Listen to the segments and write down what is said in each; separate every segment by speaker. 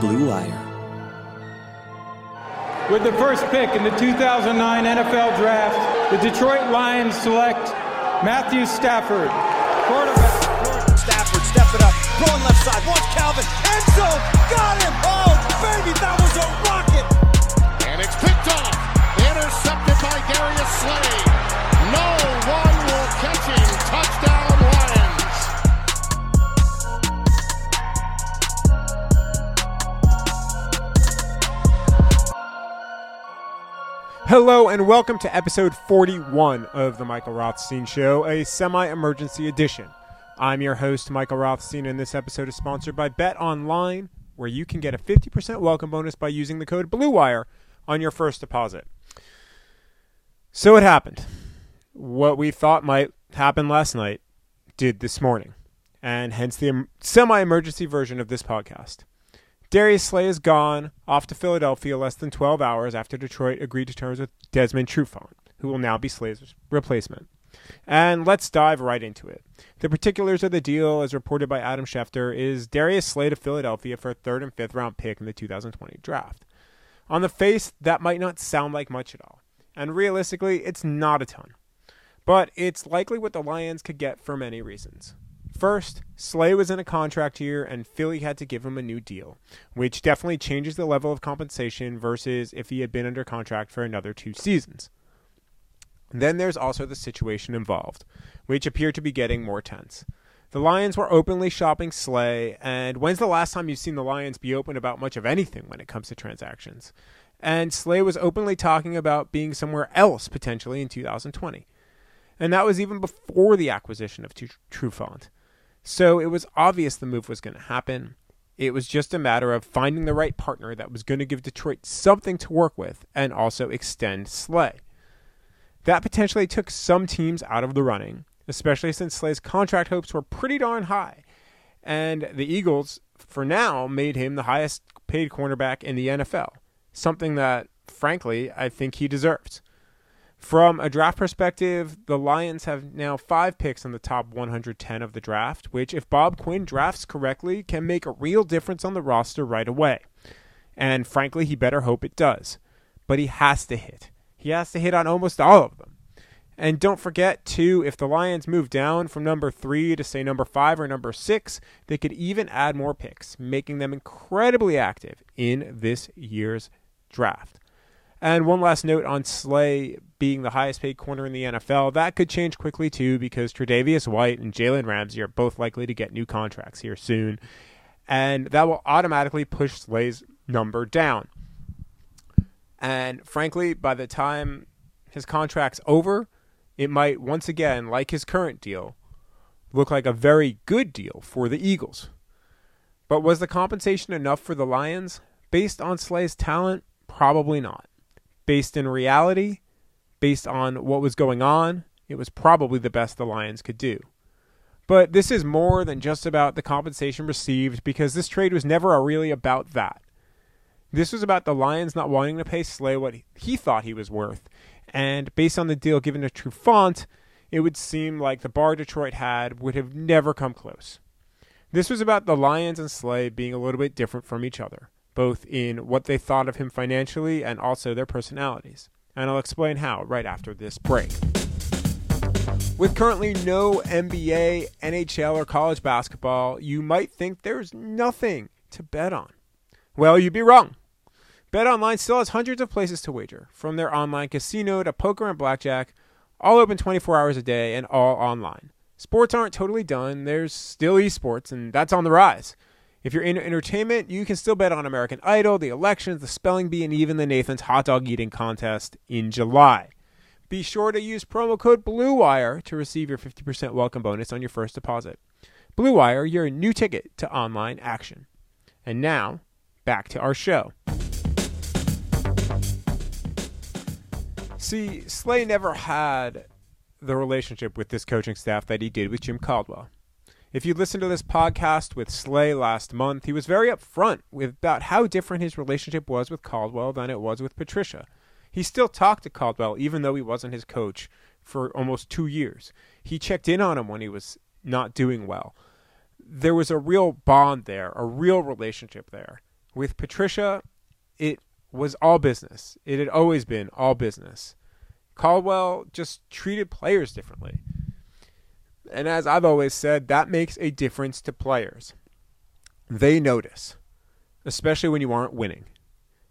Speaker 1: Blue Wire.
Speaker 2: With the first pick in the 2009 NFL Draft, the Detroit Lions select Matthew Stafford, quarterback.
Speaker 3: Stafford, step it up, throwing left side, watch Calvin, end zone, got him! Oh, baby, that was a rocket!
Speaker 4: And it's picked off, intercepted by Darius Slay.
Speaker 5: Hello and welcome to episode 41 of the Michael Rothstein Show, a semi emergency edition. I'm your host, Michael Rothstein, and this episode is sponsored by Bet Online, where you can get a 50% welcome bonus by using the code BLUEWIRE on your first deposit. So it happened. What we thought might happen last night did this morning, and hence the semi emergency version of this podcast. Darius Slay is gone off to Philadelphia less than 12 hours after Detroit agreed to terms with Desmond Trufant, who will now be Slay's replacement. And let's dive right into it. The particulars of the deal, as reported by Adam Schefter, is Darius Slay to Philadelphia for a third and fifth round pick in the 2020 draft. On the face, that might not sound like much at all. And realistically, it's not a ton. But it's likely what the Lions could get for many reasons. First, Slay was in a contract year and Philly had to give him a new deal, which definitely changes the level of compensation versus if he had been under contract for another two seasons. Then there's also the situation involved, which appeared to be getting more tense. The Lions were openly shopping Slay, and when's the last time you've seen the Lions be open about much of anything when it comes to transactions? And Slay was openly talking about being somewhere else potentially in 2020. And that was even before the acquisition of Trufant. So it was obvious the move was going to happen. It was just a matter of finding the right partner that was going to give Detroit something to work with and also extend Slay. That potentially took some teams out of the running, especially since Slay's contract hopes were pretty darn high. And the Eagles, for now, made him the highest paid cornerback in the NFL, something that, frankly, I think he deserves. From a draft perspective, the Lions have now five picks in the top 110 of the draft, which, if Bob Quinn drafts correctly, can make a real difference on the roster right away. And frankly, he better hope it does. But he has to hit. He has to hit on almost all of them. And don't forget, too, if the Lions move down from number three to, say, number five or number six, they could even add more picks, making them incredibly active in this year's draft. And one last note on Slay being the highest paid corner in the NFL. That could change quickly too because Tre'Davious White and Jalen Ramsey are both likely to get new contracts here soon. And that will automatically push Slay's number down. And frankly, by the time his contract's over, it might once again, like his current deal, look like a very good deal for the Eagles. But was the compensation enough for the Lions? Based on Slay's talent, probably not based in reality, based on what was going on, it was probably the best the Lions could do. But this is more than just about the compensation received because this trade was never really about that. This was about the Lions not wanting to pay Slay what he thought he was worth. And based on the deal given to Trufant, it would seem like the bar Detroit had would have never come close. This was about the Lions and Slay being a little bit different from each other both in what they thought of him financially and also their personalities. And I'll explain how right after this break. With currently no NBA, NHL, or college basketball, you might think there's nothing to bet on. Well, you'd be wrong. BetOnline still has hundreds of places to wager, from their online casino to poker and blackjack, all open 24 hours a day and all online. Sports aren't totally done, there's still esports, and that's on the rise. If you're into entertainment, you can still bet on American Idol, the elections, the spelling bee, and even the Nathan's hot dog eating contest in July. Be sure to use promo code BLUEWIRE to receive your 50% welcome bonus on your first deposit. Blue Wire, your new ticket to online action. And now, back to our show. See, Slay never had the relationship with this coaching staff that he did with Jim Caldwell. If you listened to this podcast with Slay last month, he was very upfront with about how different his relationship was with Caldwell than it was with Patricia. He still talked to Caldwell even though he wasn't his coach for almost two years. He checked in on him when he was not doing well. There was a real bond there, a real relationship there. With Patricia, it was all business. It had always been all business. Caldwell just treated players differently. And as I've always said, that makes a difference to players. They notice, especially when you aren't winning.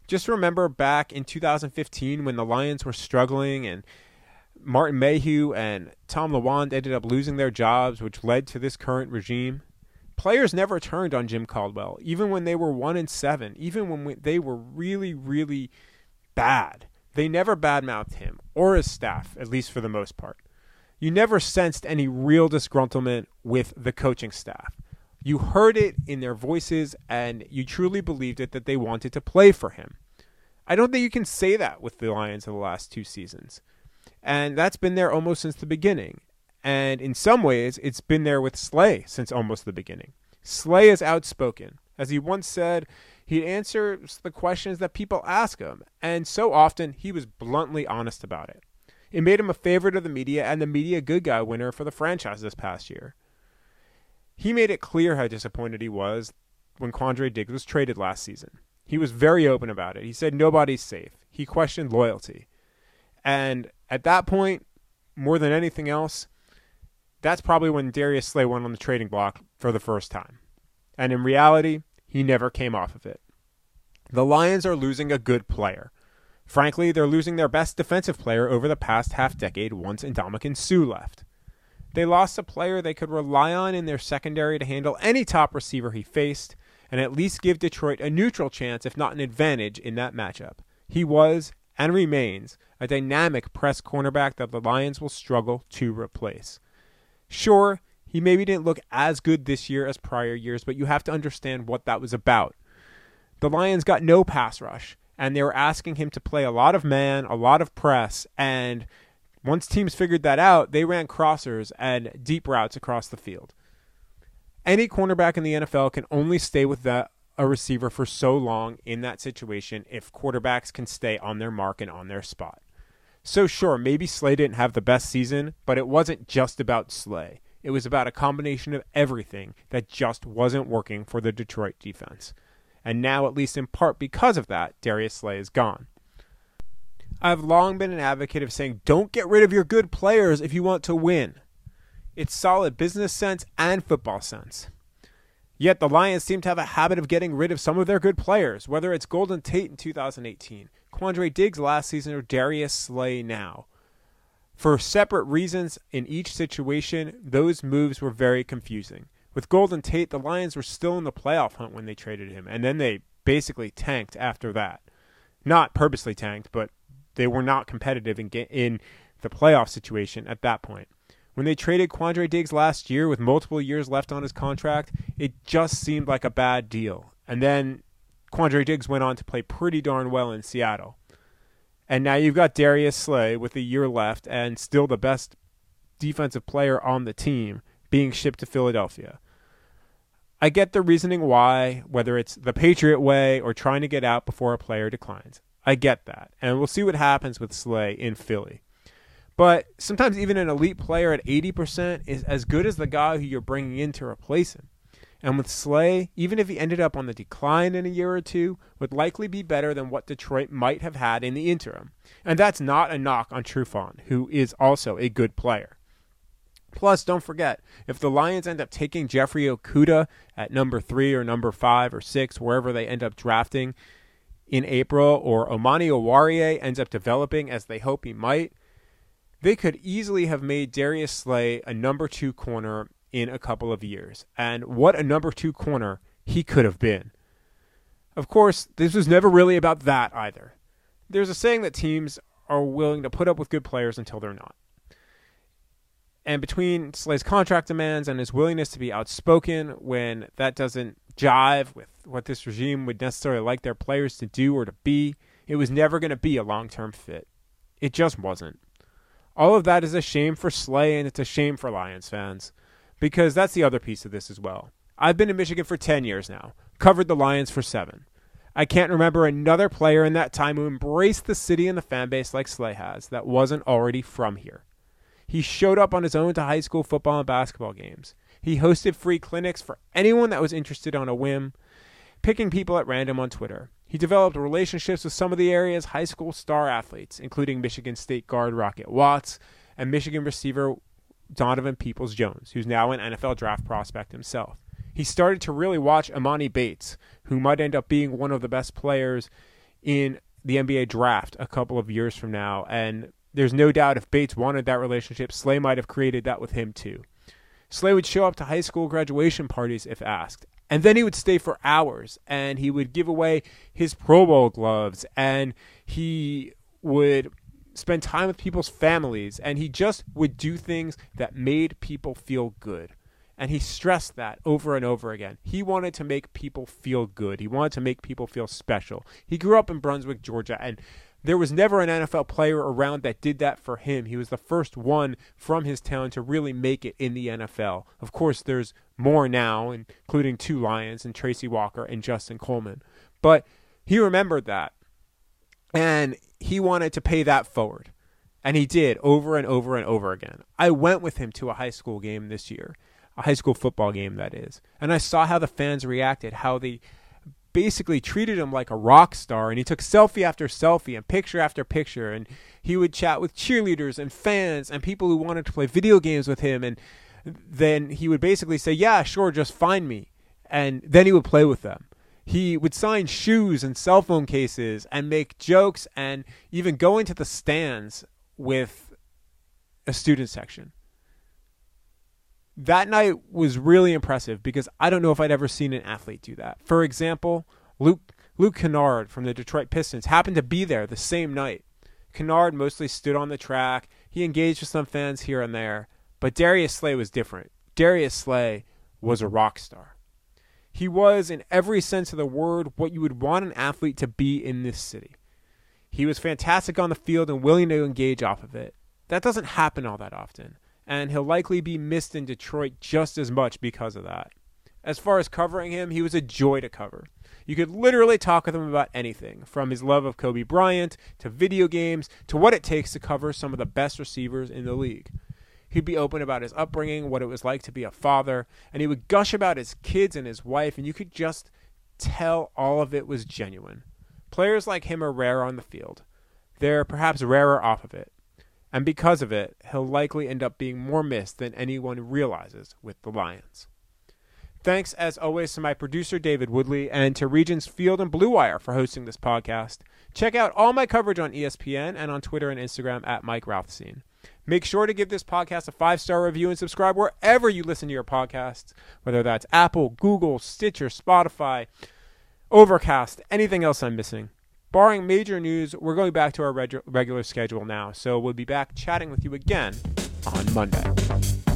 Speaker 5: Just remember back in 2015 when the Lions were struggling and Martin Mayhew and Tom Lewand ended up losing their jobs, which led to this current regime. Players never turned on Jim Caldwell, even when they were one and seven, even when we, they were really, really bad. They never badmouthed him or his staff, at least for the most part. You never sensed any real disgruntlement with the coaching staff. You heard it in their voices, and you truly believed it that they wanted to play for him. I don't think you can say that with the Lions of the last two seasons. And that's been there almost since the beginning. And in some ways, it's been there with Slay since almost the beginning. Slay is outspoken. As he once said, he answers the questions that people ask him, and so often he was bluntly honest about it. It made him a favorite of the media and the media good guy winner for the franchise this past year. He made it clear how disappointed he was when Quandre Diggs was traded last season. He was very open about it. He said nobody's safe. He questioned loyalty. And at that point, more than anything else, that's probably when Darius Slay went on the trading block for the first time. And in reality, he never came off of it. The Lions are losing a good player. Frankly, they're losing their best defensive player over the past half decade once Ndamukong Suh left. They lost a player they could rely on in their secondary to handle any top receiver he faced and at least give Detroit a neutral chance, if not an advantage, in that matchup. He was, and remains, a dynamic press cornerback that the Lions will struggle to replace. Sure, he maybe didn't look as good this year as prior years, but you have to understand what that was about. The Lions got no pass rush, and they were asking him to play a lot of man, a lot of press, and once teams figured that out, they ran crossers and deep routes across the field. Any cornerback in the NFL can only stay with that a receiver for so long in that situation if quarterbacks can stay on their mark and on their spot. So, sure, maybe Slay didn't have the best season, but it wasn't just about Slay. It was about a combination of everything that just wasn't working for the Detroit defense. And now, at least in part because of that, Darius Slay is gone. I've long been an advocate of saying don't get rid of your good players if you want to win. It's solid business sense and football sense. Yet the Lions seem to have a habit of getting rid of some of their good players, whether it's Golden Tate in 2018, Quandre Diggs last season, or Darius Slay now. For separate reasons in each situation, those moves were very confusing. With Golden Tate, the Lions were still in the playoff hunt when they traded him, and then they basically tanked after that. Not purposely tanked, but they were not competitive in, in the playoff situation at that point. When they traded Quandre Diggs last year with multiple years left on his contract, it just seemed like a bad deal. And then Quandre Diggs went on to play pretty darn well in Seattle. And now you've got Darius Slay with a year left and still the best defensive player on the team being shipped to Philadelphia. I get the reasoning why, whether it's the Patriot way or trying to get out before a player declines. I get that. And we'll see what happens with Slay in Philly. But sometimes even an elite player at 80% is as good as the guy who you're bringing in to replace him. And with Slay, even if he ended up on the decline in a year or two, would likely be better than what Detroit might have had in the interim. And that's not a knock on Trufant, who is also a good player. Plus, don't forget, if the Lions end up taking Jeffrey Okudah at number three or number five or six, wherever they end up drafting in April, or Amani Oruwariye ends up developing as they hope he might, they could easily have made Darius Slay a number two corner in a couple of years. And what a number two corner he could have been. Of course, this was never really about that either. There's a saying that teams are willing to put up with good players until they're not. And between Slay's contract demands and his willingness to be outspoken when that doesn't jive with what this regime would necessarily like their players to do or to be, it was never going to be a long term fit. It just wasn't. All of that is a shame for Slay, and it's a shame for Lions fans because that's the other piece of this as well. I've been in Michigan for 10 years now, covered the Lions for seven. I can't remember another player in that time who embraced the city and the fan base like Slay has that wasn't already from here. He showed up on his own to high school football and basketball games. He hosted free clinics for anyone that was interested on a whim picking people at random on Twitter. He developed relationships with some of the area's high school star athletes, including Michigan State guard Rocket Watts and Michigan receiver Donovan Peoples Jones, who's now an NFL draft prospect himself. He started to really watch Emoni Bates, who might end up being one of the best players in the NBA draft a couple of years from now. And there's no doubt if Bates wanted that relationship, Slay might have created that with him too. Slay would show up to high school graduation parties if asked. And then he would stay for hours and he would give away his Pro Bowl gloves and he would spend time with people's families and he just would do things that made people feel good. And he stressed that over and over again. He wanted to make people feel good. He wanted to make people feel special. He grew up in Brunswick, Georgia, and there was never an NFL player around that did that for him. He was the first one from his town to really make it in the NFL. Of course, there's more now, including two Lions and Tracy Walker and Justin Coleman. But he remembered that. And he wanted to pay that forward. And he did over and over and over again. I went with him to a high school game this year, a high school football game, that is. And I saw how the fans reacted, how they basically treated him like a rock star. And he took selfie after selfie and picture after picture. And he would chat with cheerleaders and fans and people who wanted to play video games with him. And then he would basically say, Yeah, sure, just find me. And then he would play with them he would sign shoes and cell phone cases and make jokes and even go into the stands with a student section. That night was really impressive because I don't know if I'd ever seen an athlete do that. For example, Luke Luke Kennard from the Detroit Pistons happened to be there the same night. Kennard mostly stood on the track. He engaged with some fans here and there, but Darius Slay was different. Darius Slay was a rock star. He was, in every sense of the word, what you would want an athlete to be in this city. He was fantastic on the field and willing to engage off of it. That doesn't happen all that often, and he'll likely be missed in Detroit just as much because of that. As far as covering him, he was a joy to cover. You could literally talk with him about anything, from his love of Kobe Bryant to video games to what it takes to cover some of the best receivers in the league. He'd be open about his upbringing, what it was like to be a father, and he would gush about his kids and his wife, and you could just tell all of it was genuine. Players like him are rare on the field. They're perhaps rarer off of it. And because of it, he'll likely end up being more missed than anyone realizes with the Lions. Thanks, as always, to my producer, David Woodley, and to Regents Field and Blue Wire for hosting this podcast. Check out all my coverage on ESPN and on Twitter and Instagram at Mike Rothstein. Make sure to give this podcast a five star review and subscribe wherever you listen to your podcasts, whether that's Apple, Google, Stitcher, Spotify, Overcast, anything else I'm missing. Barring major news, we're going back to our reg- regular schedule now, so we'll be back chatting with you again on Monday.